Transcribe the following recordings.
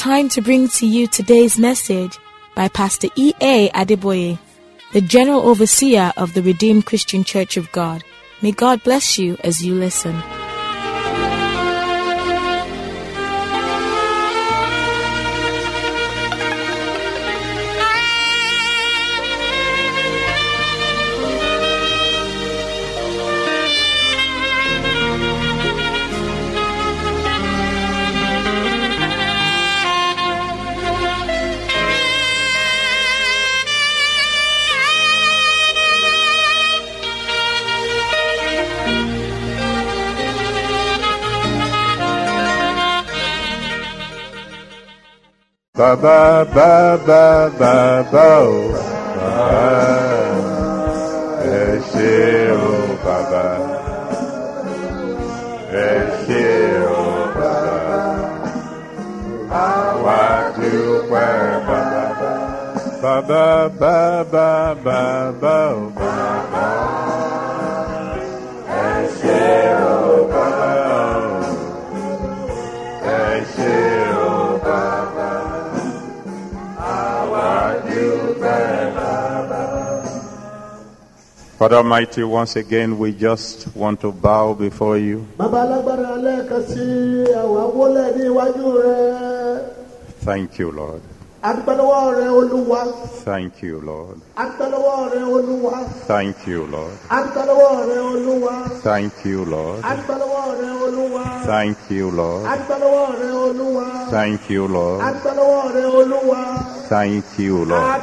time to bring to you today's message by Pastor E.A. Adeboye, the General Overseer of the Redeemed Christian Church of God. May God bless you as you listen. Ba ba ba ba ba ba oh. o bàbá ẹ ṣé o bàbá. Ẹ ṣé o bàbá. Àwa dúpẹ́ bàbá. Bàbá bá bá bá bá o oh. Father Almighty, once again, we just want to bow before you. Thank you, Lord. Thank you, Lord. Thank you, Lord. Thank you, Lord. Thank you, Lord. Thank you, Lord. Thank you, Lord.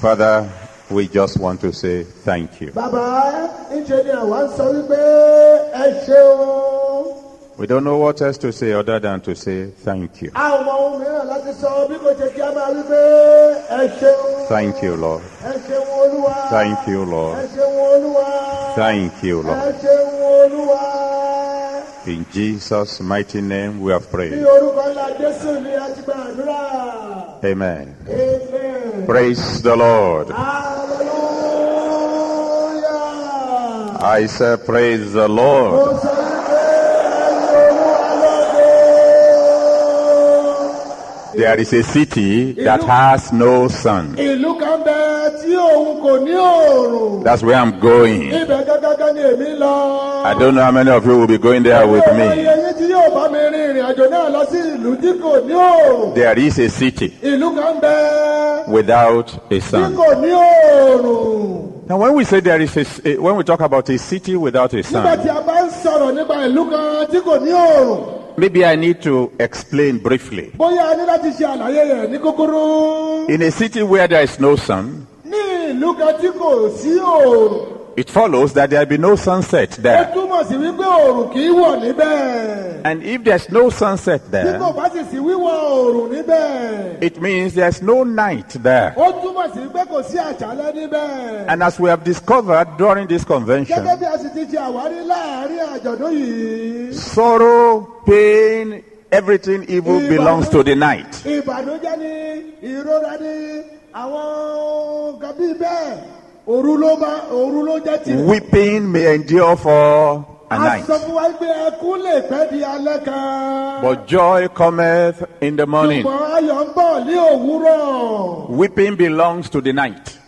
Father, we just want to say thank you. Bàbá ńṣe ni àwa ń sọ wípé ẹ ṣeun. We don't know what else to say other than to say thank you. A ò mọ ohun mìíràn láti sọ bí kò ṣe kí a máa wípé ẹ ṣeun. Thank you, Lord. Ẹ ṣeun olúwa. Thank you, Lord. Thank you, Lord. In Jesus' mighty name we have Ní prayed. Orúkọ ńlá Jésù ni a ti gba àdúrà. Amen. Amen. Praise the Lord. Hallelujah. I say, Praise the Lord. sọ wípé ẹ̀yin olúwa lóde. There is a city that has no sun. Ìlú kan bẹ tí òun kò ní òòrùn. That's where I'm going. I don't know how many of you will be going there with me. Tí ìlú tí kò ní òòrùn. There is a city Ìlú kan bẹ without a tí sun. kò ní òòrùn. Now, when we say there is a, a- when we talk about a city without a Nígbà sun, tí a bá ń sọ̀rọ̀ nípa ìlú kan tí kò ní òòrùn. maybe I need to explain briefly. Bóyá a ní láti ṣe àlàyé rẹ̀ ní kúkúrú. In a city where there is no sun, Ní ìlú kan tí kò sí òòrùn. It follows that there will be no sunset Ó there. túmọ̀ sí wípé òòrùn kì í wọ̀ níbẹ̀. And if there's no sunset there, kò bá sì sí wíwọ̀ òòrùn níbẹ̀. it means there's no night there. Ó túmọ̀ sí pé kò sí àṣálẹ́ níbẹ̀. And as we have discovered during this Gẹ́gẹ́ convention, bí a sì ti ṣe àwárí láàárín àjọ̀dún yìí. sorrow, pain, everything evil belongs to the night. Ìbànújẹ́ ni ìrora ni àwọn nǹkan bíi bẹ́ẹ̀. Òru ló bá òru ló jẹ́ tirẹ̀. Weeping may endure for a A night, sọ fún wa pé ẹkún lè pẹ́ di alẹ́ kan. but joy cometh in the morning. Ṣùgbọ́n ayọ̀ ń bọ̀ ní òwúrọ̀. Weeping belongs to the night.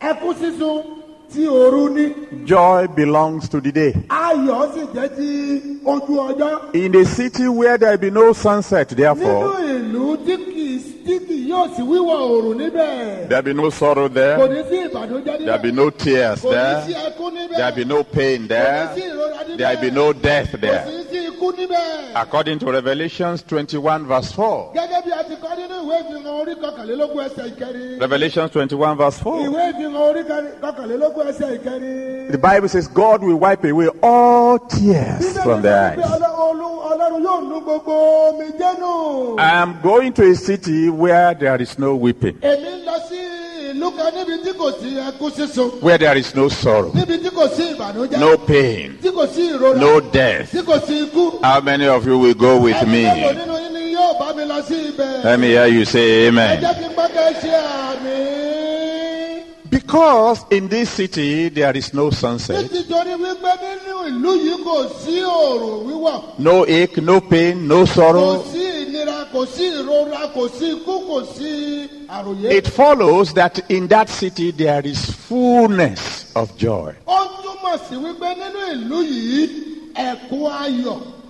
Ẹkún sísun ti òru ní. Joy belongs to the day. Ayọ̀ sì jẹ́ ti ojú ọjọ́. In a city where there be no sunset, Nínú therefore, ìlú tí kì tí kì yóò sì wíwọ̀ òòrùn níbẹ̀. there be no sorrow Kò there, ní sí ìbànújẹ́ there be no tears Kò ní sí there, ẹkún níbẹ̀. there be no pain Kò ní there, sí ìrora níbẹ̀. there be no death Kò there. sí sí ikú níbẹ̀. According to Revelations 21 verse 4. Gẹ́gẹ́ bí a ti kọ́ nínú ìwé ìfihàn orí kọkànlélógún ẹsẹ̀ ìkẹrin. Revelations 21 verse 4. Ìwé ìfihàn orí kọkànlélógún ẹsẹ̀ ìkẹrin. The Bible says God will wipe away all tears from their Bíbélì sọ pé eyes. Ọlọ́- Olú- Ọlọ́run yóò nu gbogbo omijé nù. I am going to a city where there is no weeping, Èmi ń lọ sí ìlú kan níbi tí kò sí ẹkún sísun. where there is no sorrow, Níbi tí kò sí ìbànújẹ́. no pain, Tí kò sí ìrora. no death. Tí kò sí ikú. How many of you will go with me? mélòó nínú yín ni yóò bá mi lọ sí ibẹ̀? Let me hear you say amen. Because in this city there is no sunset, nítorí wípé nínú ìlú yìí kò sí òòrùn wíwọ̀ no ache, no pain, no sorrow, sí ìnira kò sí ìrora kò sí ikú kò sí àròyé. it follows that in that city there is fullness of joy.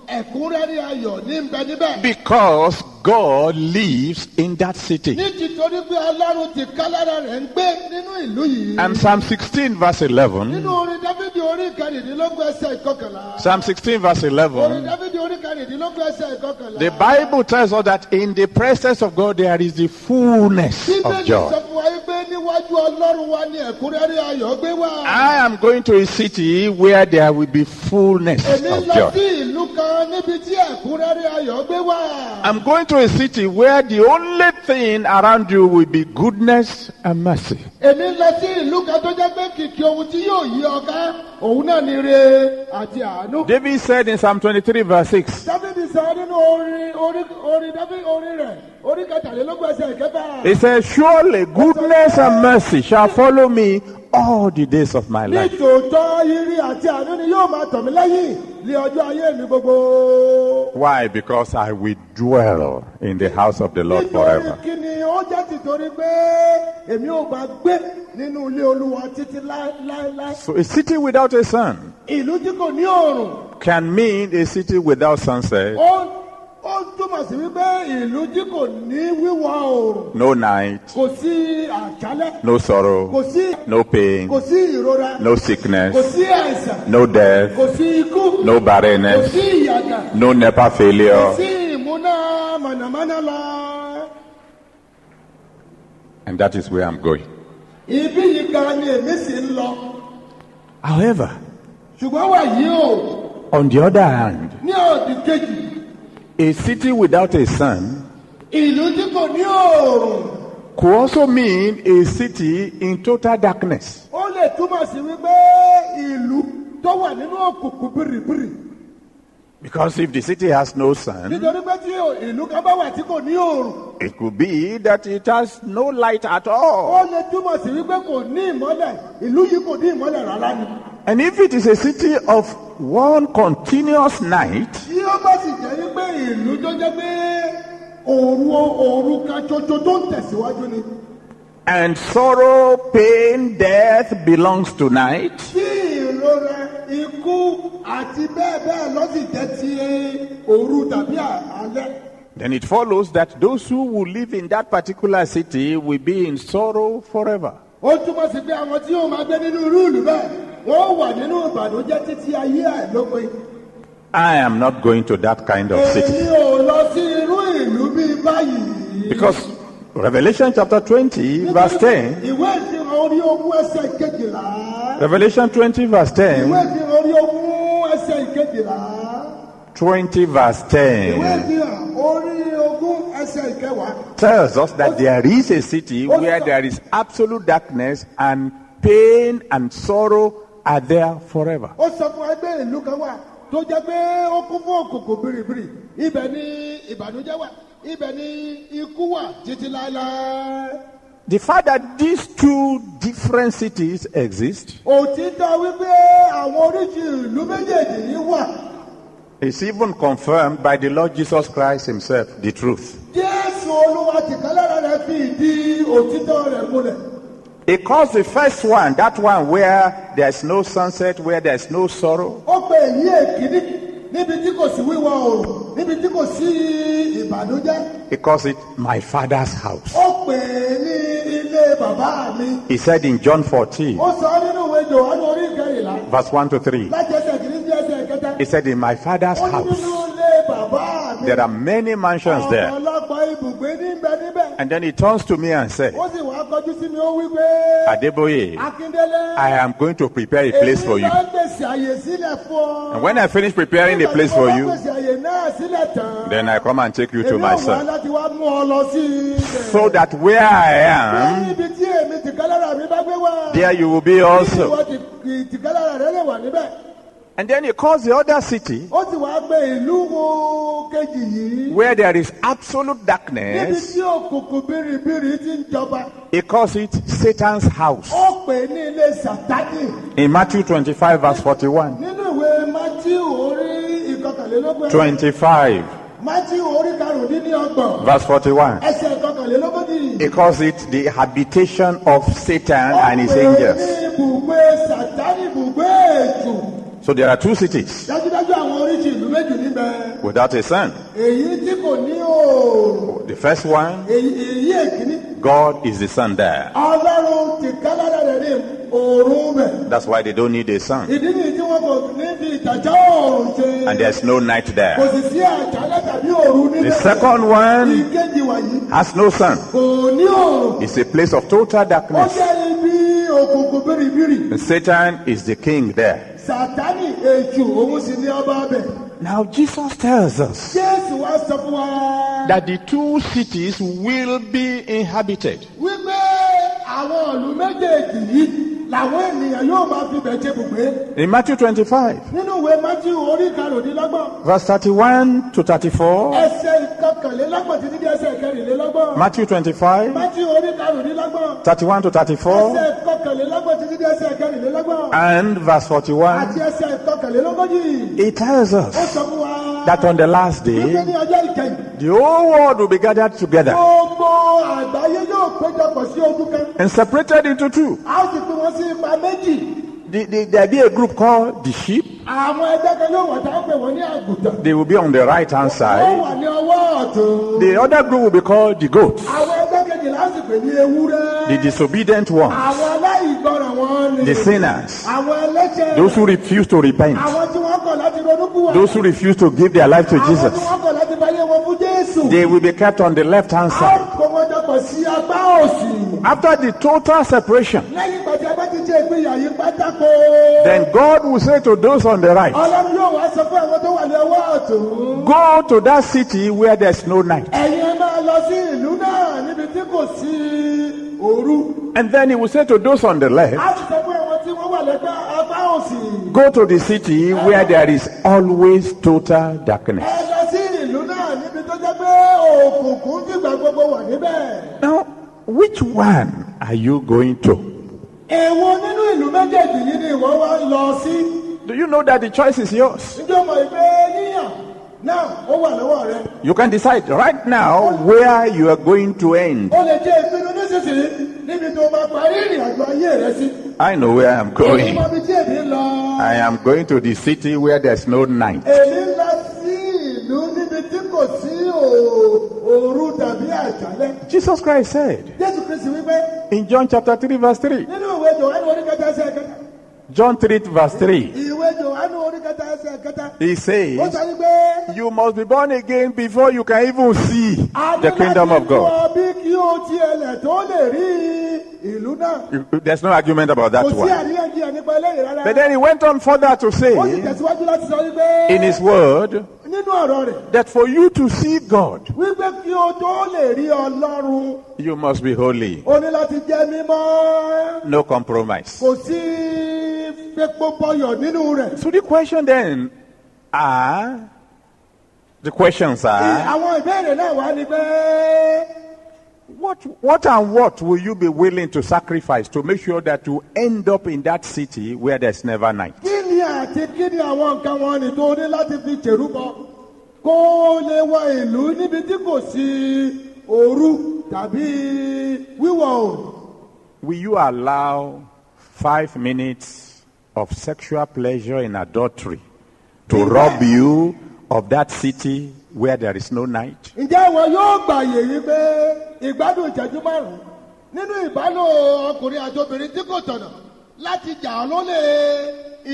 Ó túmọ̀ sí wípé nínú ìlú yìí ẹ̀kún ayọ̀ ẹ̀kúnrẹ́rẹ́ ayọ̀ ní bẹ níbẹ̀. Because God lives in that city. ní pé ọlọ́run ti kálára rẹ̀ ń gbé nínú ìlú yìí. And Psalm 16 verse 11, nínú orin dáfídì orí kẹrìndínlógún ẹsẹ̀ ìkọkànlá. Psalm 16 verse orin 11, dáfídì orí kẹrìndínlógún ẹsẹ̀ ìkọkànlá. the Bible tells us that in the presence of God there is the fullness of bíbélì joy. sọ fún wa wípé níwájú ọlọ́run wa ni ẹ̀kúnrẹ́rẹ́ ayọ̀ gbé wá. I am going to a city where there will be fullness of joy. ìlú kan níbi tí ẹ̀kúnrẹ́rẹ́ ayọ̀ gbé wá. I'm going to a city where the only thing around you will be goodness and mercy. Èmi lọ sí ìlú kan tó jẹ́ pé kìkì ohun tí yóò yí ọká òun náà ni re àti àánú. David said in Psalm 23 verse 6, dáfídì sọ nínú orin orin orin dáfídì orin rẹ̀ orí kẹtàlélógún ẹsẹ̀ ìkẹfà. he said, surely goodness and mercy shall follow me all the days of my life. nítòótọ́ irí àti àánú ni yóò máa tọ̀ mí lẹ́yìn ní ọjọ́ ayé mi gbogbo. Why? Because I will dwell in the house of the Lord forever. kí ni ó jẹ́ tìtorí pé èmi ò bá gbé nínú ilé olúwa títí láéláé. So a city without a sun ìlú tí kò ní òòrùn can mean a city without sunset, ó túmọ̀ sí wípé ìlú tí kò ní wíwọ̀ òòrùn no night, kò sí àjálẹ̀ no sorrow, kò sí no pain, kò sí ìrora no kò sickness, sí àìsàn no death, kò sí ikú no kò barrenness, sí ìyàgà no NEPA kò failure. sí ìmúná mọ̀nàmọ́ná lọ. And that is where I'm going. ibi yìí gan ni èmi sì ń lọ However, ṣùgbọ́n wà yìí o on the other hand, ní òdì kejì a city without a sun ìlú tí kò ní òòrùn could also mean a city in total darkness. ó lè túmọ̀ sí wípé ìlú tó wà nínú òkùnkùn bìrìbìrì Because if the city has no sun, nítorí pé tí ìlú kan bá wà tí kò ní òòrùn it could be that it has no light at all. ó lè túmọ̀ sí wípé kò ní ìmọ́lẹ̀ ìlú yìí kò ní ìmọ́lẹ̀ rárá ni. And if it is a city of one continuous night, tí ó bá sì jẹ́ wípé ìlú tó jẹ́ pé òru òru kan ṣoṣo tó ń tẹ̀síwájú ni. and sorrow, pain, death belongs to night, tí ìrora ikú àti bẹ́ẹ̀ bẹ́ẹ̀ lọ sì jẹ́ ti òru tàbí alẹ́. then it follows that those who will live in that particular city will be in sorrow forever. Ó túmọ̀ sí pé àwọn tí yóò máa gbé nínú irú ìlú bẹ́ẹ̀ wọ́n wà nínú ìbànújẹ́ títí ayé àìlópin. I am not going to that kind of city. èmi ò lọ sí irú ìlú bíi báyìí. Because Revelation chapter 20, verse 10, ìwé ìfihàn orí ogún ẹsẹ̀ kejìlá. Revelation 20, verse ìwé 10, ìfihàn orí ogún ẹsẹ̀ ìkejìlá. 20, verse ìwé 10 ìfihàn orí ogún ẹsẹ̀ ìkẹwàá. Tells us that there is a city where there is absolute darkness and pain and sorrow are there forever. tó jẹ́ pé ó kún fún òkùnkùn biribiri ibẹ̀ ni ìbànújẹ́ wà ibẹ̀ ni ikú wà títí láéláé. The fact that these two different cities exist òtítọ́ wípé àwọn oríṣi ìlú méjèèjì yìí wà is even confirmed by the Lord Jesus Christ himself, the truth. Jésù olúwa tìkálára rẹ̀ fi ìdí òtítọ́ rẹ̀ múlẹ̀. He calls the first one, that one where there's no sunset, where there's no sorrow, ó pe èyí èkíní níbi tí kò sí wíwọ oòrùn níbi tí kò sí ìbànújẹ́ he calls it my father's house. ó pè é ní ilé bàbá mi. He said in John 14, ó sọ nínú ìwé jòhánù orí ìkẹrìnlá verse 1 to 3, láti ẹsẹ̀ kìíní sí ẹsẹ̀ kẹta. he said, In my father's house, nínú ilé bàbá mi. there are many mansions there. And then he turns to me and pé. Adeboye. I am going to prepare a place for you. And when I finish preparing a place for you, then I come and take you to sí ibẹ̀. So that where I am, there you will be also. And then he calls the other city, ó sì wá pe ìlú wo kejì yìí. where there is absolute darkness, tí òkùnkùn biribiri ti ń jọba. he calls it Satan's house. ó pè é ní ilé sàtánì. In Matthew 25, verse 41. nínú ìwé matthew orí ìkọkànlélógún. 25, matthew orí karùndínlọ́gbọ̀n. verse 41. He calls it the habitation of Satan and his Ó pè é angels. So there are two cities dájúdájú àwọn oríṣi ìlú méjì níbẹ̀. without a sun. èyí tí kò ní oòrùn. The first one, èyí èyí èkíní. God is the sun there. ọlọ́run ti kálára rẹ̀ ní oòrùn bẹ̀. That's why they don't need a sun. ìdí nìyí tí wọn kò ní fi ìtàjà oòrùn ṣe. And there's no night there. sì sí àjálẹ̀ tàbí òru níbẹ̀. The second one has no sun. kò ní oòrùn. It's a place of total darkness. jẹ́ ibi òkùnkùn biribiri. And Satan is the king there. Sàtánì èjù òun sì ní ọba bẹ̀. Now Jesus tells us jésù wá sọ fún wa. that the two cities will be inhabited. Wípé àwọn ìlú méjèèjì yìí làwọn ènìyàn yóò máa fi bẹ̀ ṣe bùgbé. In Matthew 25, nínú ìwé mátíù orí karùndínlọ́gbọ̀n verse 31 to 34, ẹsẹ̀ ìkọkànlélọ́gbọ̀n títí ẹsẹ̀. Matthew 25, mátíù orí karùndínlọ́gbọ̀n 31 to 34, ẹsẹ̀ ìkọkànlélọ́gbọ̀n títí ẹsẹ̀ and verse 41, àti ẹsẹ̀ ìkọkànlélógójì. it tells us sọ fún wa. that on the last day, ní ọjọ́ ìkẹyìn. the whole world will be gathered together gbogbo àgbáyé yóò péjọpọ̀ sí ojú kan. and separated into two. a sì pín wọn sí ipa méjì. The, the, there'll be a group called the sheep. àwọn ẹgbẹ́ kan yóò wà tá a pè wọ́n ní àgùntàn. They will be on the right hand side. wà ní ọwọ́ ọ̀tún. The other group will be called the goats, àwọn ẹgbẹ́ kejì láti pè ní ewúrẹ́. the disobedient ones, àwọn aláìgbọràn wọn ni. the sinners, those who refuse to repent, àwọn tí wọ́n kọ̀ láti ronúkú wọn. those who refuse to give their life to Jesus. wọ́n kọ̀ láti báyé wọn fún jésù. They will be kept on the left hand side. Kó wọn jọpọ̀ sí apá òsì. After the total separation, lẹ́yìn ìgbà tí a bá ti ṣe ìpínyà yìí pátákó. then God will say to those on the right, ọlọ́run yóò wá sọ fún àwọn tó wà ní ọwọ́ ọ̀tún. Go to that city where there's no night. ẹ̀yin ẹ máa lọ sí ìlú náà níbi tí kò sí òru. And then he will say to those on the left, a ti sọ fún àwọn tí wọ́n wà lẹ́gbẹ́ apá òsì. Go to the city where there is always total darkness. ẹ lọ sí ìlú náà níbi tó jẹ́ pé òkùnkùn dìgbà gbogbo wà níbẹ̀. Now, which one are you going to? èwo nínú ìlú méjèèjì yìí ni ìwọ wá lọ sí. Do you know that the choice is yours? ǹjẹ́ o mọ̀ pé yíyàn náà ó wà lọ́wọ́ rẹ. You can decide right now where you are going to end. o lè jẹ́ ìpinnu nísinsìnyí níbi tó máa parí ìrìn àjò ayé rẹ sí. I know where I'm èyí going. mọ ibi tí èmi lọ. I am going to the city where there's no night. èmi ń lọ sí ìlú níbi tí kò sí ò- òru tàbí àjálẹ́. Jesus Christ said jésù kristi wípé in John chapter 3, verse 3. nínú ìwé johannu orí kẹta ẹsẹ̀ kẹta. John 3, verse 3. ìwé johannu orí kẹta ẹsẹ̀ kẹta. He says. You must be born again before you can even see the kingdom of God. wọ bí kí o tiẹ̀lẹ̀ tó lè rí ìlú náà. You- There's no argument about that one. àríyànjiyàn nípa eléyìí rárá. But then he went on further to say tẹ̀síwájú láti sọ wípé. in his word nínú ọ̀rọ̀ rẹ̀ that for you to see God, wípé kí o tó lè rí ọlọ́run you must be holy. o ní láti jẹ́ mímọ́. No compromise. kò sí pépó bọyọ̀ nínú rẹ̀. So the question then are the questions are what what and what will you be willing to sacrifice to make sure that you end up in that city where there's never night? kí ni àti kí ni àwọn nǹkan wọn ni tó ní láti fi ṣèrúbọ kó lè wọ ìlú níbi tí kò sí òru tàbí wíwọ̀ oòrùn. Will you allow five minutes of sexual pleasure in adultery to rob you of that city where there is no night? ǹjẹ́ yóò gbàyè yìí pé ìgbádùn ìṣẹ́jú márùn-ún nínú ìbálò ọkùnrin àti obìnrin tí kò tọ̀nà láti jà lólè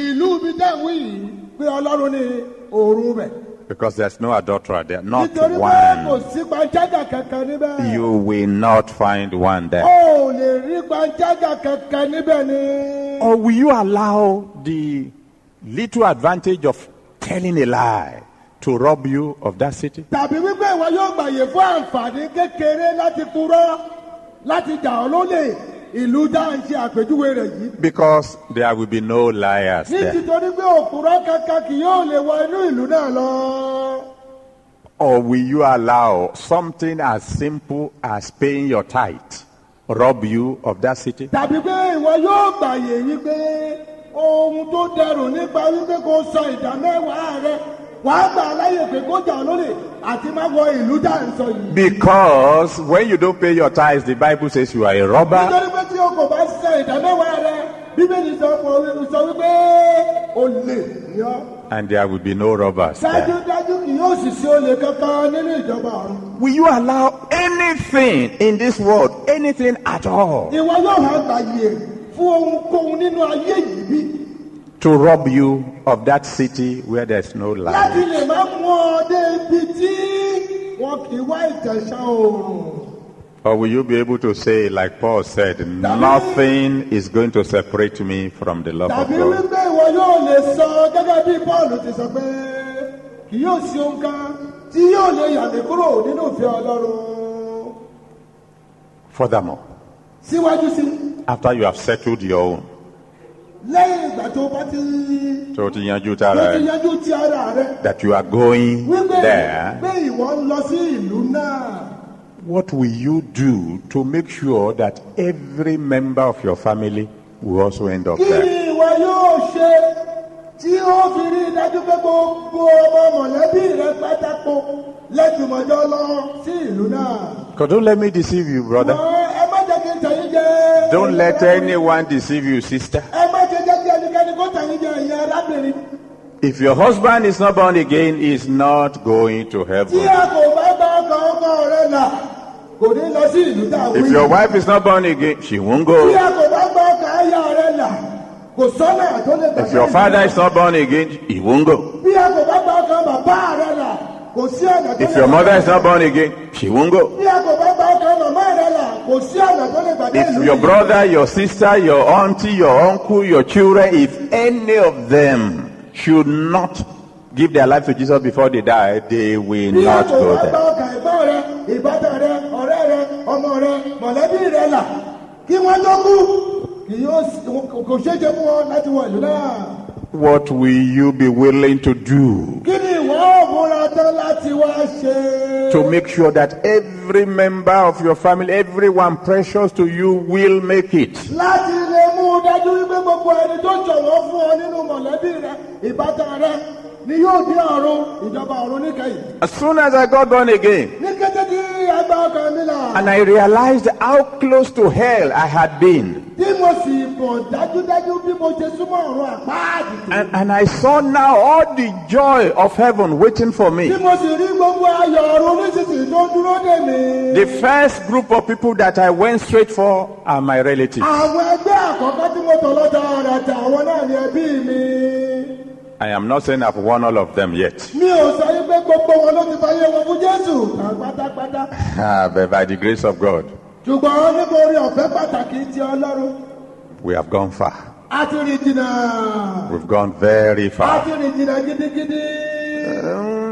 ìlú ibi dáhùn yìí pé ọlọ́run ní òru bẹ̀. Because there's no adulterer there, not nítorí pé kò one. sí panṣágà kankan níbẹ̀. You will not find one there. o ò lè rí panṣágà kankan níbẹ̀ ni. Or will you allow the little advantage of telling a lie to rob you of that city? tàbí wípé ìwọ yóò gbàyè fún àǹfààní kékeré láti purọ́ láti jà ọ́ lólè ìlú dá àpèjúwe rẹ̀ yìí. Because there will be no liars there. títorí pé òkúrọ́ kankan kì yóò lè wọ inú ìlú náà lọ. Or will you allow something as simple as paying your tithe rob you of that city? tàbí pé ìwọ yóò gbàyè wípé ohun tó dẹrùn nípa wípé kó sọ ìdá mẹ́wàá rẹ wàá gbà láyè pé kó jà lólè àti má wọ ìlú dá ń sọ yìí. Because when you don't pay your tithes, the Bible says you are a robber, nítorí pé tí o kò bá sọ ìdá mẹ́wàá rẹ bíbélì sọ fún sọ wípé o lè ní ọ. and there will be no robbers dájúdájú kì yóò sì sí olè kankan nínú ìjọba ọ̀run. Will you allow anything in this world, anything at all, ìwọ yóò hàn gbàyè fún ohunkóhun nínú ayé yìí bí to rob you of that city where there's no light? lè má mú ọ dé ibi tí wọn kì í wá ìtẹ̀sán oòrùn. Or will you be able to say, like Paul said, nothing is going to separate me from the love of God? wípé ìwọ yóò lè sọ gẹ́gẹ́ bí paul ti sọ pé kì yóò sí ohun kan tí yóò lè yà mí kúrò nínú ìfẹ́ ọlọ́run. Furthermore, after you have settled your own, lẹ́yìn ìgbà tó bá ti so ti yanjú tó ti yanjú ti ara rẹ that you are going wípé there, pé ìwọ ń lọ sí ìlú náà. what will you do to make sure that every member of your family will also end up there? ni ìwọ yóò ṣe tí ó fi rí dájú pé gbogbo ọmọ mọ̀lẹ́bí rẹ pátákó lẹ́jùmọ̀jọ́ lọ sí ìlú náà. Because don't let me deceive you, brother. Wọ́n ẹ má jẹ́ kí n tẹ̀yìn jẹ. Don't let anyone deceive you, sister. ẹ má ṣe jẹ́ kí ẹnikẹ́ni kó tẹ̀yìn jẹ ìyẹn arábìnrin. If your husband is not born again, he's not going to heaven. a kò bá bá ọkọ ọkọ rẹ là kò ní lọ sí ìlú tá a wí. If your wife is not born again, she won't go. a kò bá bá ọkọ aya rẹ là kò sọ́nà tó lè gbà If your father is not born again, he won't go. bí a kò bá bá ọkọ bàbá rẹ là kò sí ọ̀nà tó lè If your mother is not born again, she won't go. bí a kò bá bá ọkọ màmá rẹ là kò sí ọ̀nà tó lè gbà dé ìlú If your brother, your sister, your auntie, your uncle, your children, if any of them should not give their life to Jesus before they die, they will not go there. ọkọ ẹ̀gbọ́n rẹ ìbátan rẹ ọ̀rẹ́ rẹ ọmọ rẹ mọ̀lẹ́bí rẹ là kí wọ́n tó kú kì yóò sí- kò ṣeé ṣe fún wọn láti wọ ìlú náà. What will you be willing to do kí ni ìwọ ò múra tán láti wá ṣe. to make sure that every member of your family, everyone precious to you, will make it? Láti lè mú un dájú wípé gbogbo ẹni tó jọ̀wọ́ fún ọ nínú mọ̀lẹ́bí rẹ ìbátan rẹ ni yóò dé ọ̀run ìjọba ọ̀run níkẹyìn. As soon as I got born again, ní kété tí ọkàn mi là. and I realized how close to hell I had been, tí mo sì mọ̀ dájúdájú bí mo ṣe súnmọ́ ọ̀run àpáàdì tó. and, and I saw now all the joy of heaven waiting for me. tí mo sì rí gbogbo ayọ̀ ọ̀run nísinsìnyí tó dúró dè mí. The first group of people that I went straight for are my relatives. àwọn ẹgbẹ́ àkọ́kọ́ tí mo tọ̀ lọ́dọ̀ rẹ̀ tà àwọn náà ni ẹbí mi. I am not saying I've won all of them yet. mi ò sọ pé gbogbo wọn ló ti fàyè wọn fún jésù pátápátá. Ah, but by the grace of God, ṣùgbọ́n nítorí ọ̀fẹ́ pàtàkì ti ọlọ́run we have gone far. a ti rìn jìnnà. We've gone very a far. ti rìn jìnnà gidigidi.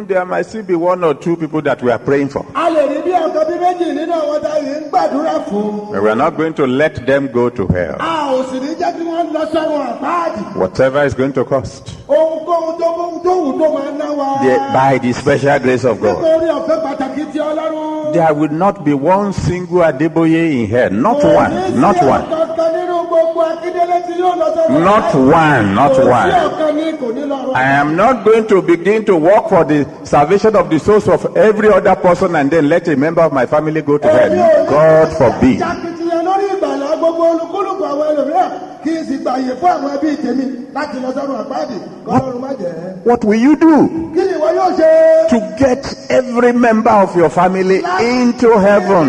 There might still be one or two people that we are praying for. a lè rí bí ọ̀kan bí méjì nínú àwọn tá a yìí ń gbàdúrà fún. But we are not going to let them go to hell. a ò sì ní jẹ́ kí wọ́n lọ sọ́run àpáàdì. Whatever is going to cost. ohunkóhun tó kóhun tó wù tó máa ná wa. The- by the special grace of God. nítorí ọ̀fẹ́ pàtàkì ti ọlọ́run. There will not be one single Adeboye in hell. Not one. Not one. Ọ̀kankan nínú gbogbo akíndélé tí yóò lọ sọ́run Not àpáàdì. one. Not kò sí one. ọ̀kan ní kò ní lọ́run. I am not going to begin to work for the salvation of the souls of every other person and then let a member of my family go to Èmi ò hell. ní God forbid. Jàkìtìyàn lórí ìgbàlá gbogbo olúkúlùkù àwọn ẹlòmíràn kí n sì gbàyè fún àwọn ẹbí tèmi láti lọ sọ́run àpáàdì kọ́lọ́run má jẹ́. What will you do Kí ni ìwọ yóò ṣe? to get every member of your family into heaven?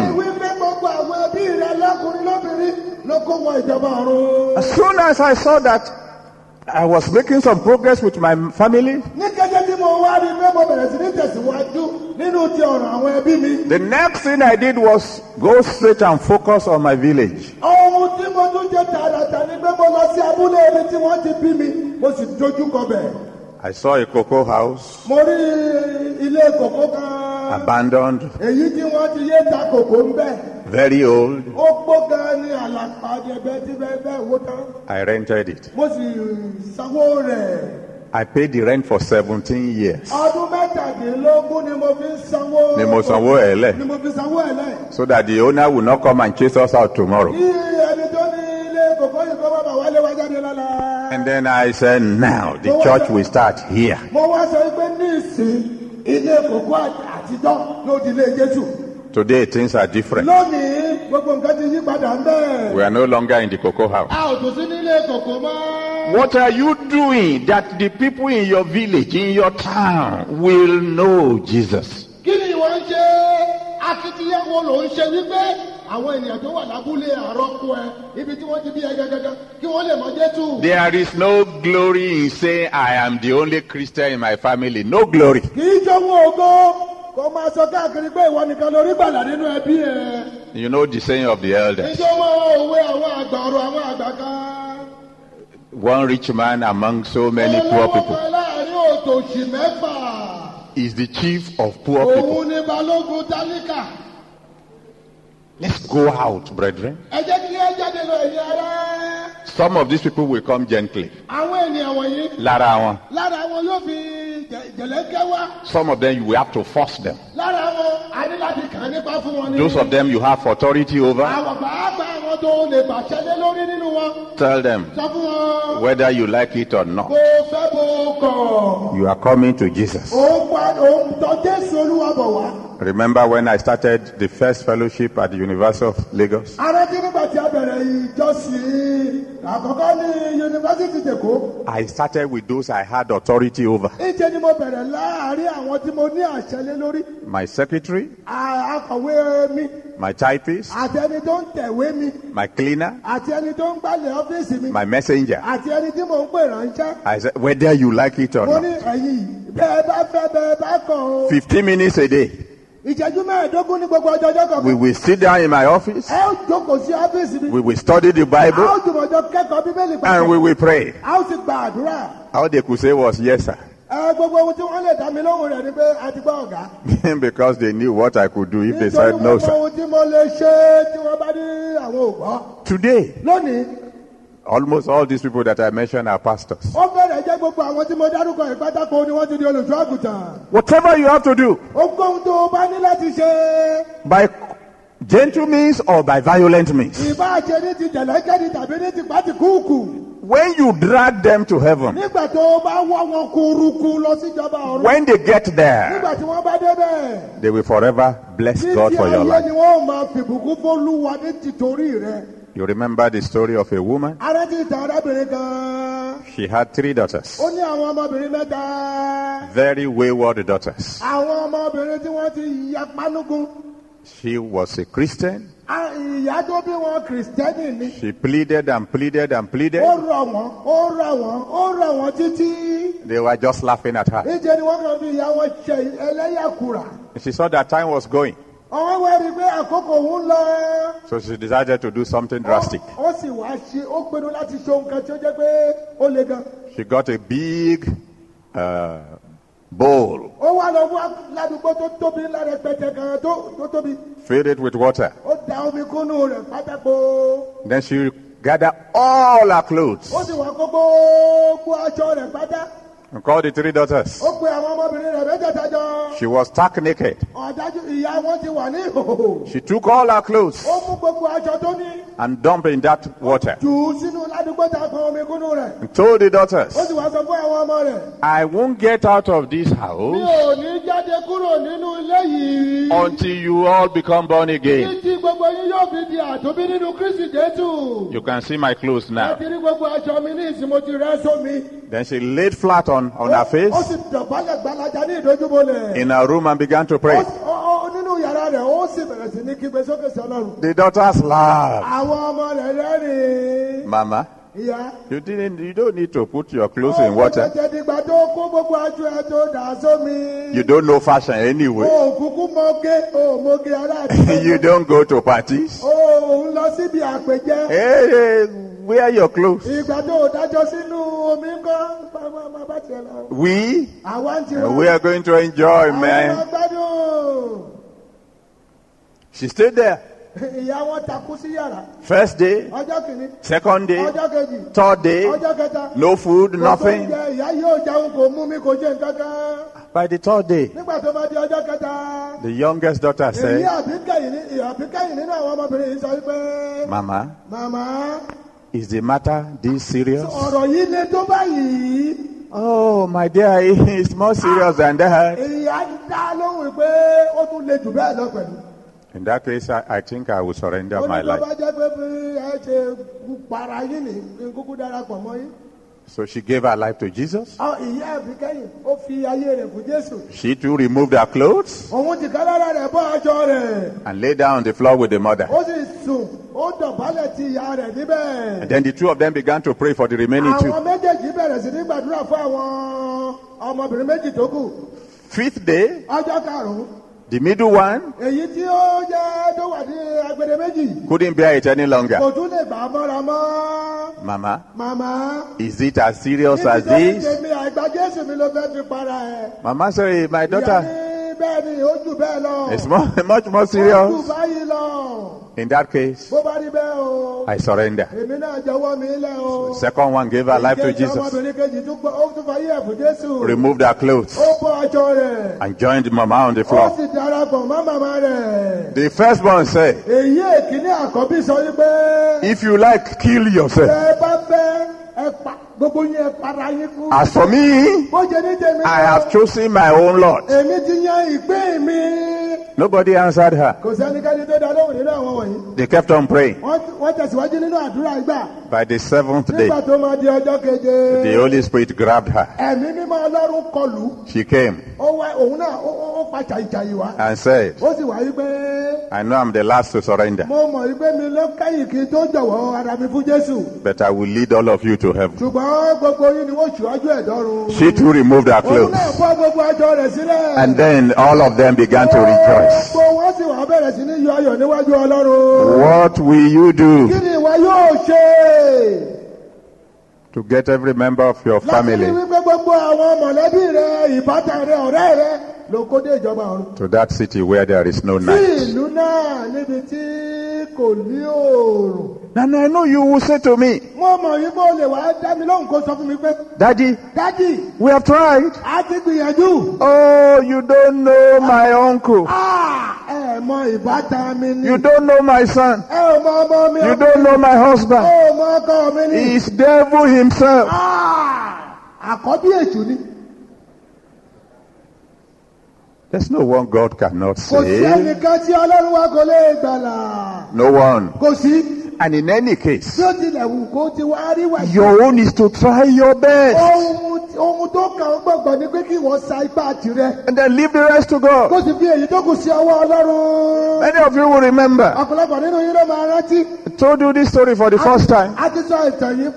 As soon as I saw that I was making some progress with my family, the next thing I did was go straight and focus on my village. Ni. I saw a cocoa house mo rí ilé kòkó kan abandoned, èyí tí wọ́n ti yé ta kòkó ń bẹ̀ very old. ó gbó gan ní àlàpàdé tí bẹ́ẹ̀ bẹ́ẹ̀ wó tán I rented it. mo sì sanwó rẹ̀ I paid the rent for 17 years. ọdún mẹ́tàdínlógún ni mo fi sanwó Ni mo sanwó ẹ̀ lẹ̀. ni mo fi sanwó ẹ̀ lẹ̀ So that the owner will not come and chase us out tomorrow. kí ẹni And then I said, now the church will start here. mo wá sọ pé ní ìsìn ilé kòkó àtijọ́ ló di ilé jésù Today things are different. lónìí gbogbo nǹkan ti yí padà ń bẹ́ẹ̀. We are no longer in the cocoa house. a ò tún sí nílé kòkó mọ́. What are you doing that the people in your village, in your town, will know Jesus? Àwọn ènìyàn tó wà lábúlé àrọ́kọ ẹ ibi tí wọ́n ti bí ẹ gẹ́gẹ́gẹ́ kí wọ́n lè mọ jésù. There is no glory in saying, I am the only Christian in my family. No glory. kì í jọ̀wọ́ ògo kó máa sọ káàkiri pé ìwọ nìkan lórí gbàlà nínú ẹbí ẹ. You know the saying of the elders. ìjọwọ́ òwe àwọn àgbà ọ̀rọ̀ àwọn àgbà kan. One rich man among so many poor people kan láàárín òtòṣì mẹ́fà. is the chief of poor people. òun ni balógun tálíkà. Let's go out, brethren. Some of these people will come gently. Lára. Some of them you will have to force them. Those of them you have authority over. Tell them whether you like it or not. You are coming to Jesus. Remember when I started the first fellowship at the University of Lagos? arántí nígbà tí a bẹ̀rẹ̀ ìjọsìn àkọ́kọ́ ní yunifásitì tèkó. I started with those I had authority over. ìṣe ni mo bẹ̀rẹ̀ láàárín àwọn tí mo ní àṣẹ lé lórí. My secretary, À- akọ̀wé mi my typist, àti ẹni tó ń tẹ̀wé my cleaner, àti ẹni tó ń gbálẹ̀ ọ́fíìsì my messenger. àti ẹni tí mò ń pè. I said, whether you like it or not. ẹ̀yìn bẹ́ẹ̀ bá fẹ́ bẹ́ẹ̀ bá kàn ó. 15 minutes a day. Ìṣẹ́jú mẹ́ẹ̀ẹ́dógún ní gbogbo ọjọ́ ọjọ́ We will sit down in my office. ẹ ó jókòó sí ọ́fíìsì mi. We will study the a ó Bible jùmọ̀jọ kẹ́kọ̀ọ́ bíbélì and we will pray. a ó sì gba àdúrà. All they could say was yes, sir. ẹ gbogbo ohun tí wọ́n lè dá mi lóhùn rẹ̀ ni pé a ti gbọ́ ọ̀gá. because they knew what I could do if they said no, gbogbo sir. ohun tí mo lè ṣe tí wọ́n bá ní àwọn ò. Today, lónìí almost all these people that I mentioned are pastors. ó bẹ̀rẹ̀ jẹ́ gbogbo àwọn tí mo dárúkọ ìpátákó ni wọ́n ti di olùṣọ́ àgùntàn. Whatever you have to do, ohunkóhun tó o bá ní láti ṣe by gentle means or by violent means, ìbá ṣe ní ti jẹ̀lẹ́kẹ́ni tàbí ní ti pátìkúùkù. when you drag them to heaven, nígbà tó o bá wọ́ wọn kúrukú lọ síjọba ọ̀run. when they get there, nígbà tí wọ́n bá débẹ̀. they will forever bless God for your life. Ni wọ́n máa fìbùkún fólúwa ní tìtorí rẹ̀. You remember the story of a woman? arántí ìtàn arábìnrin kan. She had three daughters, ó ní àwọn ọmọbìnrin mẹ́ta. very wayward daughters. àwọn ọmọbìnrin tí wọ́n ti ya pánúkún. She was a Christian. A- ìyá tó bí wọn kìrìsìtẹ́nì ni. She pleaded and pleaded and pleaded. They were just laughing at her. níjẹ́ ni wọ́n kàn fi ìyá wọn ṣe ẹlẹ́yàkùrà. She saw that time was going, ọwọ́ wá rí i pé àkókò òun lọ. so she decided to do something drastic. ó sì wá ṣe ó pinnu láti ṣe ohun tí ó jẹ́ pé ó le gan. She got a big uh, bowl, ó wá lọ wá ládùúgbò tó tóbi ńlá rẹpẹtẹ kan tó tó tóbi. filled it with water. ó da omi kúnnú rẹ̀ pátákó. Then she gathered all her clothes ó sì wá kó gbogbo aṣọ rẹ̀ pátá. And called the three daughters. ó pe àwọn ọmọbìnrin rẹ̀ mẹ́tẹ̀ẹ̀ta jọ. She was stark naked. ọ̀dájú ìyá wọn ti wà ní ìhòòhò. She took all her clothes ó mú gbogbo aṣọ tó ní. and dumped in that water jù ú sínú ládùúgbò tá a kan omi kúnnú rẹ̀. and told the daughters, ó sì wá sọ fún àwọn ọmọ rẹ̀. I won't get out of this house ò ní jáde kúrò nínú ilé yìí. until you all become born again. títí gbogbo yín yóò fi di àtúnbí nínú kristi jésù. You can see my clothes now. láti rí gbogbo aṣọ mi ní ìsìn mo ti rẹ́ sómi. Then she laid flat on, on her face sì dọ̀bálẹ̀ gbalaja ní ìdójúbolẹ̀. in her room and began to pray. sì- ó- ó- nínú yàrá rẹ̀ ó sì bẹ̀rẹ̀ sí ní kígbe sókè sí ọlọ́run. The daughters laughed. Mama, ìyá. You didn't. You don't need to put your clothes in water. tètè dìgbà tó kó gbogbo aṣọ ẹ tó dà sómi. You don't know fashion anyway. o kúkú mọ́gé o mọ́gé ará àdúgbò. you don't go to parties. o òun lọ síbi àpèjẹ. Hey, wear your clothes. ìgbà tó o dájọ́ sínú omi ńkọ́ máa máa bá tiẹ̀ lọ. We, àwa ń tiwa. we are going to enjoy, man. She stayed there. Ìyá wọn takú sí yàrá. First day, second day, third day, no food, nothing. jẹ, ìyá yóò jẹun kò mú mi kò jẹ nǹkan kan. By the third day, nígbà tó máa di ọjọ́ kẹta. the youngest daughter said, àbíkẹ́yìn ní àbíkẹ́yìn nínú àwọn ọmọbìnrin yìí sọ wípé. Mama, màmá is the matter this serious? ọ̀rọ̀ yìí le tó báyìí. Oh, my dear, it's more serious ah, than that. Ìyá dá lóhùn pé ó tún le jù bẹ́ẹ̀ lọ pẹ̀lú. In that case, I, I think I will surrender my ní tó bá life. jẹ́ pé bí ẹ ṣe para yín ní kí n kúkú darapọ̀ mọ́ yín. So she gave her life to Jesus. Ọ, ìyá àbíkẹ́yìn ó fi ayé rẹ̀ fún jésù. She too removed her clothes òun ti ká lára rẹ̀ bọ́ aṣọ rẹ̀. and lay down on the floor with the mother. ó sì sùn ó dọ̀bálẹ̀ ti ìyá rẹ̀ níbẹ̀. And then the two of them began to pray for the remaining two. àwọn méjèèjì bẹ̀rẹ̀ sí ní gbàdúrà fún àwọn ọmọbìnrin méjì tó kù. Fifth day, The middle one couldn't bear it any longer. Mama, Mama, is it as serious as this? Mama, sorry, my daughter. It's more, much more serious. In that case, I surrender. Second one gave her life to Jesus. Removed her clothes and joined Mama on the floor. The first one said, If you like, kill yourself ẹ pa gbogbo yín ẹ para yín kú. As for me, bó ṣe ní tèmi. I have chosen my own Lord. èmi ti yan ìpín mi. Nobody answered her. kò sẹ́nikẹ́ni tó dá lóhùn nínú àwọn wọ̀nyí. They kept on praying. wọ́n tẹ̀síwájú nínú àdúrà ìgbà. By the seventh day, nígbà tó máa di ọjọ́ keje. the Holy Spirit grabbed her. ẹ̀mí mímọ́ ọlọ́run kọlù. She came ó wá òun náà ó fa jàìjàì wá. and said, ó sì wá wípé I know I'm the last to surrender, mo mọ̀ wípé mi ló kẹ́yìn kí n tó jọ̀wọ́ ara mi fún jésù. but I will lead all of you to heaven. ṣùgbọ́n gbogbo yín ni wọ́n ṣíwájú ẹ̀ dọ́run. She too removed her òun clothes. náà fọ́ gbogbo aṣọ rẹ̀ sílẹ̀. And then all of them began to rejoice. gbogbo wọn sì wá bẹ̀rẹ̀ sí ní yọ ayọ̀ níwájú ọlọ́run. What will you do kí ni ìwọ yóò ṣe? To get every member of your láti rí family wípé gbogbo àwọn mọ̀lẹ́bí rẹ ìbátan rẹ ọ̀rẹ́ rẹ ló kó dé ìjọba ọ̀run. to that city where there is no sí night? ìlú náà níbi tí kò ní òòrùn. And I know you will say to me, mo mọ̀ yí bó lè wá dá mi lóhùn kó sọ fún mi pé Daddy, dádì we have tried. a ti gbìyànjú. Oh, you don't know my uncle. Ah, ẹ mọ ìbátan mi ni. You don't know my son. ẹ ò mọ ọmọ mi. You don't know my husband. ò mọ ọkọ mi ni. He's devil himself. Ah, àkọ́bí èṣù ni. There's no one God cannot kò sí save. ẹnìkan tí ọlọ́run wa kò lè gbàlà. No one. kò sí. And in any case, bí ó tilẹ̀ wù kó ti wá rí wà. your own is to try your best ohun ohun tó kàn ń gbọ̀ngbọ̀n ni pé kí wọ́n sa ipá tirẹ̀. and then leave the rest to kó God. sì fi èyí tó kù sí ọwọ́ ọlọ́run. Many of you will remember. ọ̀pọ̀lọpọ̀ nínú yín ló máa rántí. I told you this story for the first time a ti sọ ìtàn yìí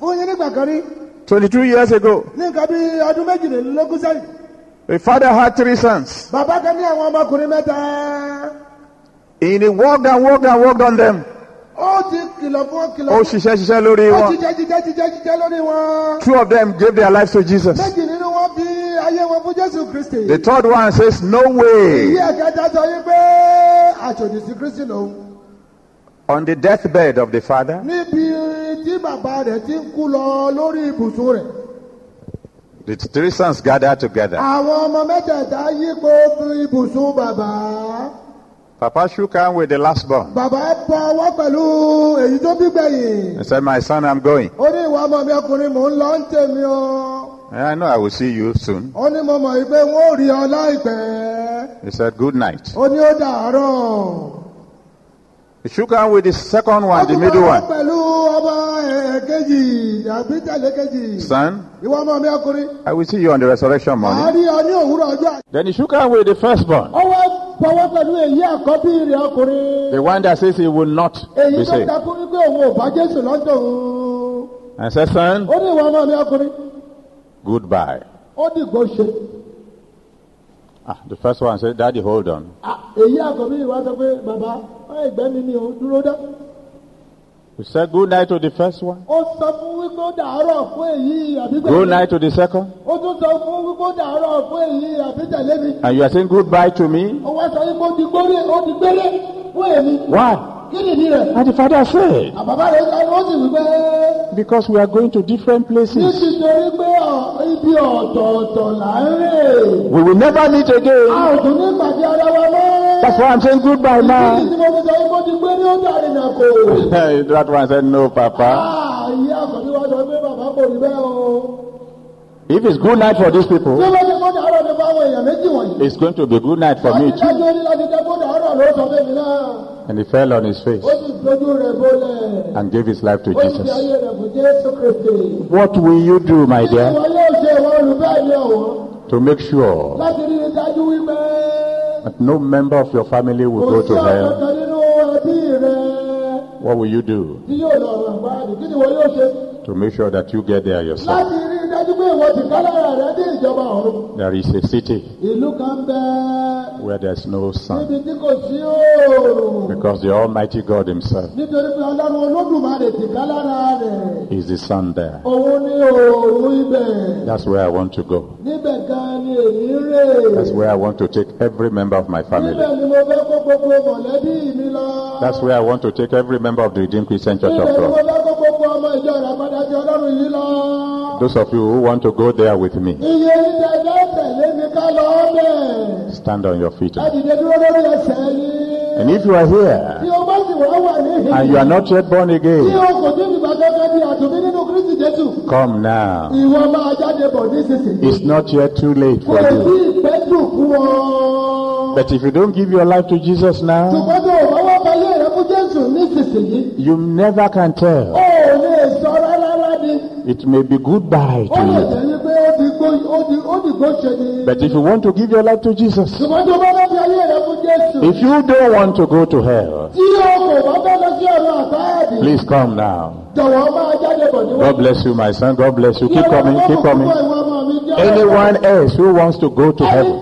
fún yín nígbà kan rí 22 years ago. ní nǹkan bí ọdún méjìlélógún sẹ́yìn. A father had three sons. bàbá kan ní àwọn ọmọkùnrin mẹ́ta. He worked and worked and worked on them. ó ti kìlọ̀ fún kìlọ̀ Ó ṣiṣẹ́ ṣiṣẹ́ lórí ó wọn. jíjẹ́ jíjẹ́ jíjẹ́ jíjẹ́ lórí wọn. Two of them gave their lives to Jesus. méjì nínú wọn fi ayé wọn fún jésù kristi. The third one says, No way. ìyí ẹ̀kẹta sọ yí pé àṣòdì sí kristi lòun. On the deathbed of the father, níbi tí bàbá rẹ̀ ti ń kú lọ lórí ibùsùn rẹ̀. The three sons gathered together. àwọn ọmọ mẹ́tẹ̀ẹ̀ta yípo fún ibùsùn bàbá. Papa shook hand with the last born. bàbá bọ ọwọ́ pẹ̀lú èyí tó bí gbẹ̀yìn. He said, My son, I'm going. ó ní ìwà ọmọ mi ọkùnrin mò ń lọ ń tèmi o. And I know I will see you soon. ó ní mo mọ̀ yìí pé wọ́n ò rí ọ láìpẹ́. He said, Good night. ó ní ó dàárọ̀. He shook hand with the second one, the middle one. pẹ̀lú ọmọ ẹ̀ẹ́kejì àbí tẹ̀lé kejì. Son, ìwà ọmọ mi ọkùnrin. I will see you on the resurrection morning. rí ọ ní òwúrọ̀ ọjọ́. Then he shook hand with the firstborn, ó wá bọ̀wọ́ pẹ̀lú èyí àkọ́bí rẹ̀ ọkùnrin. the one that says he will not be saved. takú wípé òun ò bá jésù lọ́dọ̀ òun. and said, Son, ó ní ìwọ ọmọ mi ọkùnrin goodbye. Ah, the first one said, Daddy, hold on. Ah, èyí àkọ́bí ìwà sọ pé bàbá ọ ìgbẹ́ mi ni ò dúró dá. We said good night to the first one, ó sọ fún wípé ó dàárọ̀ fún èyí àbígbẹ́ good night to the second, ó tún sọ fún wípé ó dàárọ̀ fún èyí àbítẹ̀lé mi. And you are saying goodbye to me? ó wá sọ wípé ó di gbóré ó di gbéré fún èmi Why? kí nìdí rẹ̀ And the father said, àbàbá rẹ̀ sọ ó sì wípé Because we are going to different places. nítorí pé ọ̀- ibi ọ̀tọ̀ọ̀tọ̀ là ń rè We will never meet a again. ò tún ní pàdé ara wa mọ́ That's why I'm saying goodbye ìdí now. tí mo fi sọ kò. that one said, No, Papa. Ah, ìyá àkọ́bí wa sọ pé bàbá kò rí bẹ́ẹ̀ o. If it's good night for these people, wọ́n ti kó dàárọ̀ ní fáwọn èèyàn méjì wọ̀nyí. it's going to be good night for me too. dájú ní láti jẹ́ kó dàárọ̀ ló sọ fún mi náà. And he fell on his face ó sì dojú rẹ̀ bólẹ̀. and gave his life to ó sì fi Jesus. ayé rẹ̀ fún jésù kristi. What will you do, my dear, yóò ṣe ìwọ olùbẹ́ mi ọ̀wọ́ to make sure láti rí i dájú wípé that no member of your family will go to hell? ọ̀kankan nínú ẹbí rẹ̀ What will you do tí yóò lọ rẹ̀ gbáàdì kí ni ìwọ yóò ṣe to make sure that you get there yourself? There is a city ìlú kan bẹ́ẹ̀ where there's no sun níbi tí kò sí oòrùn. because the Almighty God Himself nítorí pé ọlọ́run olódùmarè ti ká lára rẹ̀ is the sun there. òun ní òòrùn ibẹ̀ That's where I want to go. níbẹ̀ gan ni èyí rè That's where I want to take every member of my family. ni mo fẹ́ kó gbogbo mọ̀lẹ́bí mi lọ That's where I want to take every member of the Redeemed Christian Church of God. Those of you who want to go there with me, stand on your feet. And if you are here and you are not yet born again, come now. It's not yet too late for you. But if you don't give your life to Jesus now, you never can tell. It may be goodbye to you. But if you want to give your life to Jesus, if you don't want to go to hell, please come now. God bless you, my son. God bless you. Keep coming, keep coming. Anyone else who wants to go to heaven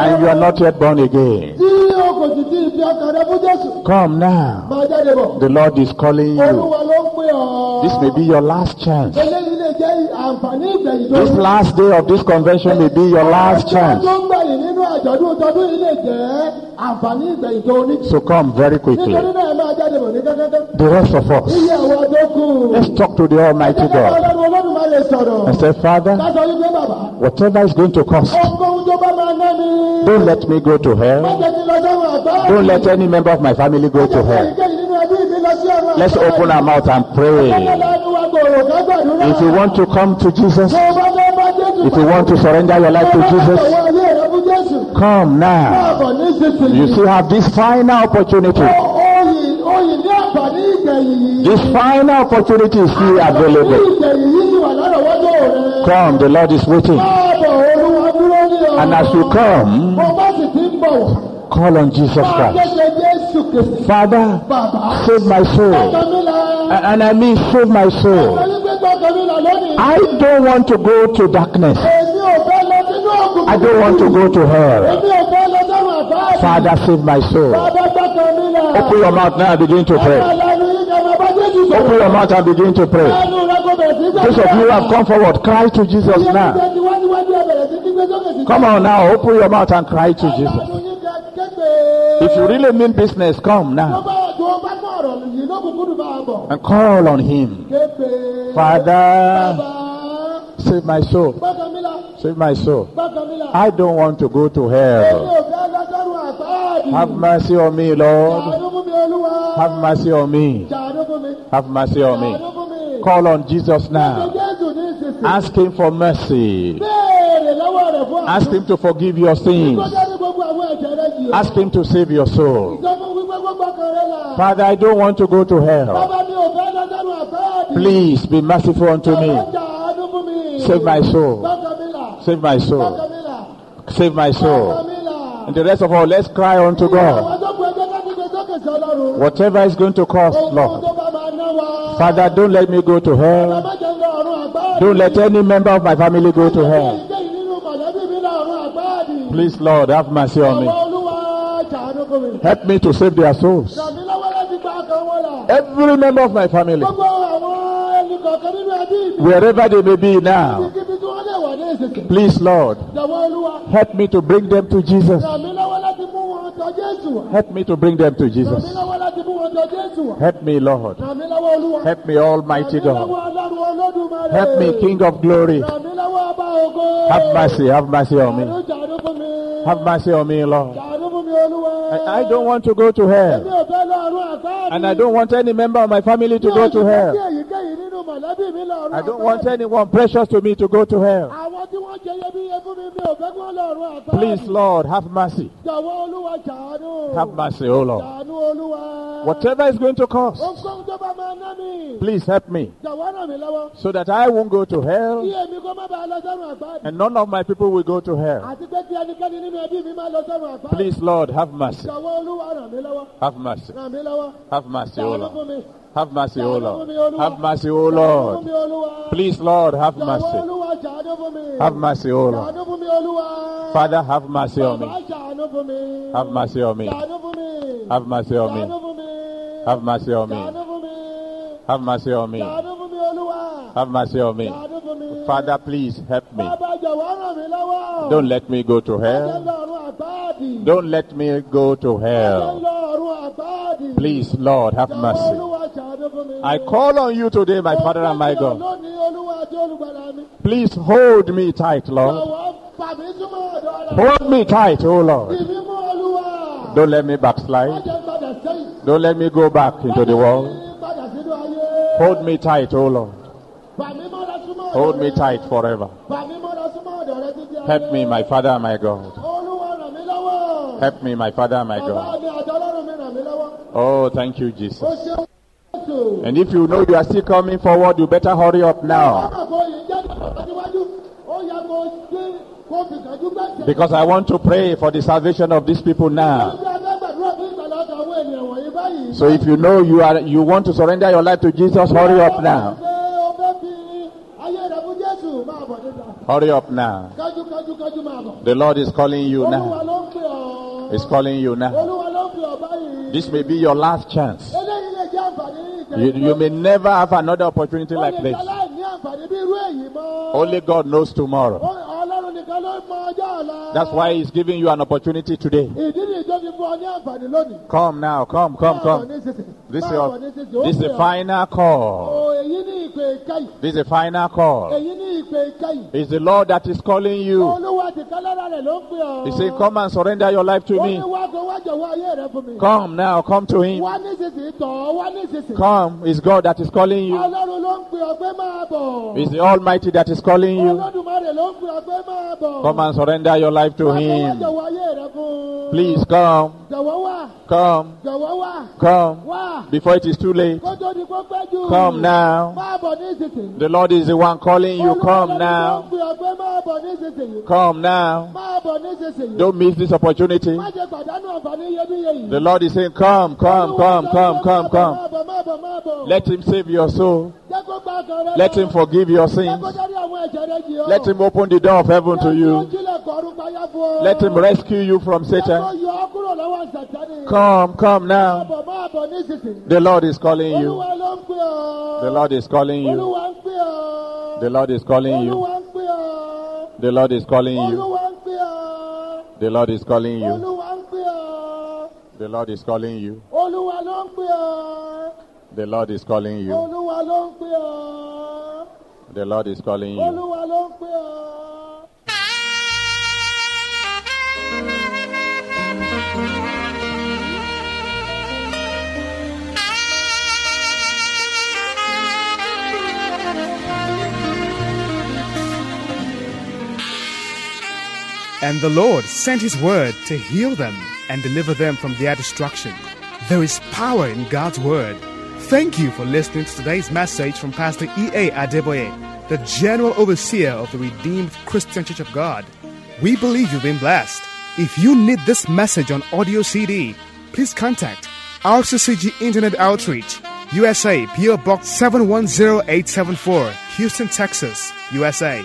and you are not yet born again, come now. The Lord is calling you. This may be your last chance. This last day of this convention may be your last chance. So come very quickly. The rest of us, let's talk to the Almighty God Ọlọ́run said, sọ̀rọ̀. and say, Father, whatever is going to cost, Ohunkóhun tó bá máa ná mi. don't let me go to hell. jẹ́ kí n lọ sọ́run àgbá. Don't let any member of my family go to hell. Èyíkéyìí nínú ẹbí mi lọ sí ọ̀run Let's open our mouth and pray. If you want to come to Jesus, if you want to surrender your life to Jesus, come now. You still have this final opportunity. This final opportunity is still available. Come, the Lord is waiting. And as you come, call on Jesus Christ. Father, save my soul. And I mean, save my soul. I don't want to go to darkness. I don't want to go to hell. Father, save my soul. Open your mouth now and begin to pray. Open your mouth and begin to pray. Those of you who have come forward, cry to Jesus now. Come on now, open your mouth and cry to Jesus. If you really mean business, come now and call on Him. Father, save my soul. Save my soul. I don't want to go to hell. Have mercy on me, Lord. Have mercy on me. Have mercy on me. Call on Jesus now. Ask Him for mercy. Ask Him to forgive your sins. Ask Him to save your soul. Father, I don't want to go to hell. Please be merciful unto me. Save my soul. Save my soul. Save my soul. And the rest of all, let's cry unto God. Whatever is going to cost, Lord. Father, don't let me go to hell. Don't let any member of my family go to hell. Please, Lord, have mercy on me. Help me to save their souls. Every member of my family, wherever they may be now, please, Lord, help me to bring them to Jesus. Help me to bring them to Jesus. Help me, Lord. Ràn mí lọ́wọ́ Olúwa. Help me, Almighty Ràn mí lọ́wọ́ God. Help me, King of glory. Ràn mí lọ́wọ́ ọba ògo. Have mercy, have mercy on me. Ṣàánú ṣàánú fún mi. Have mercy on me, Lord. Ṣàánú fún mi Olúwa. I, I don't want to go to hell. ò fẹ́ lọ ọ̀run àgbáàdì. And I don't want any member of my family to go to Mi ò sì fẹ́ hell. Kí èyíkéyìí nínú mọ̀lẹ́bí mi lọ ọ̀run I don't want anyone precious to me to go to hell. Àwọn tí wọ́n jẹ iyebíye fún mi mi ò fẹ́ kí wọ́n lọ ọ̀run àpáàdì. Please, Lord, have mercy. Jọ̀wọ́ Olúwa ṣàánú. Have mercy, oh Lord. Whatever is going to cost, Ohunkóhun tó bá máa ná mi. please help me Jọ̀wọ́ ràn mí lọ́wọ́. so that I won't go to hell èmi kó má bàa lọ sọ́run àpáàdì. and none of my people will go to hell. Àti pé kí ẹnikẹ́ni nínú ẹbí mi má lọ sọ́run àpáàdì. Please, Lord, have mercy. Jọ̀wọ́ Olúwa ràn mí lọ́wọ́. Have mercy. Ràn mí lọ́wọ́. Have mercy, oh Lord. Have mercy, fún Lord. Have mercy, oh Lord. Please, Lord, have mercy. Have mercy, oh Lord. Father, have mercy on me. Have mercy on me. Have mercy on me. Have mercy on me. Have mercy on me. Have mercy on me. Ṣàánú fún mi. Father, please help me. Bàbá jọ̀wọ́ ràn mí lọ́wọ́. Don't let me go to hell. lọ ọ̀run àpáàdì. Don't let me go to hell. lọ ọ̀run àpáàdì. Please, Lord, have mercy. Olúwa ṣàánú fún mi. I call on you today, my Father and my God. Lónìí Olúwa àti olùgbàlà mi. Please hold me tight, Lord. Jọ̀wọ́ fà mí súnmọ́ ọ̀dọ̀ rẹ̀. Hold me tight, oh Lord. Ìbí mú Olúwa. Don't let me backslide. jẹ́ padà sẹ́yìn. Don't let me go back into the world. Padà sínú ayé. Hold me tight, oh Lord. Hold me tight forever. Help me, my Father my God. Help me, my Father my God. Oh, thank you, Jesus. And if you know you are still coming forward, you better hurry up now. Because I want to pray for the salvation of these people now. So if you know you are you want to surrender your life to Jesus, hurry up now. Ṣé o fẹ́ fi ayé rẹ̀ fún Jésù máa bọ̀ níta? Hurry up now. The Lord is calling you now. ló ń pè ọ́. He's calling you now. Olúwa ló ń pè ọ́ báyìí. This may be your last chance. Eléyìí lè jẹ́ àǹfààní You, you may never have another opportunity like this. jẹ́ láì ní àǹfààní bí irú èyí mọ́. Only God knows tomorrow. Ó- Ọlọ́run nìkan ló mọ ọjọ́ ọ̀la. That's why He's giving you an opportunity today. Ìdí nìyí tó fi fún ọ ní àǹfààní lónìí. Come now, come, come, come. This is your, bọ̀ nísinsìnyí. Ó this is the final call. Ó, èyí ní ìpè ìkẹyìn. This is the final call. Èyí ní ìpè ìkẹyìn. It's the Lord that is calling you. Olúwa ti kálára rẹ̀ ló ń pè ọ́. He said, Come and surrender your life to me. ní wá kó wá jọ̀wọ́ ayé rẹ̀ fún mi. Come now, come to Him. Wá nísinsìnyí tọ̀ ọ́, wá nísinsìnyí. Come. It's God that is calling you. Ọlọ́run ló ń pè ọ́ pé máa bọ̀. It's the Almighty that is calling you. Olódùmarè ló ń pè ọ́ pé máa bọ̀. Come and surrender your life to Wá kó wá Him. jọ̀wọ́ ayé rẹ̀ fún. Please come, come, come. Before it is too late. Kó tó di kó pẹ́ jù. Come now. Máa bọ̀ nísinsìnyí. The Lord is the one calling you. Come now. ń pè ọ́ pé máa bọ̀ nísinsìnyí. Come now. Máa bọ̀ nísinsìnyí. Don't miss this opportunity. Má ṣe pàdánù àǹfààní iyebíye yìí. The Lord is saying, Come, come, come, come, come, come. Let Him save your soul. Jẹ́ kó gba ọkàn rẹ Let. Him forgive your sins. kó dárí àwọn ẹ̀jẹ̀ rẹ jì ọ́. Let Him open the door of heaven to you. Let Him rescue you from Satan. Come, come now. The Lord is calling you. The Lord is calling you. The Lord is calling you. The Lord is calling you. The Lord is calling you. The Lord is calling you. The Lord is calling you. The Lord is calling you. And the Lord sent his word to heal them and deliver them from their destruction. There is power in God's word. Thank you for listening to today's message from Pastor E.A. Adeboye, the General Overseer of the Redeemed Christian Church of God. We believe you've been blessed. If you need this message on audio CD, please contact RCCG Internet Outreach, USA, PO Box 710874, Houston, Texas, USA.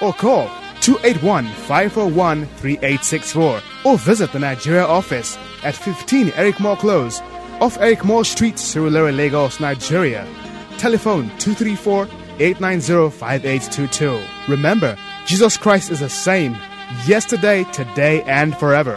Or call 281 541 3864 or visit the Nigeria office at 15 Eric Moore Close off Eric Moore Street, Surulere, Lagos, Nigeria. Telephone 234 890 5822. Remember, Jesus Christ is the same yesterday, today, and forever.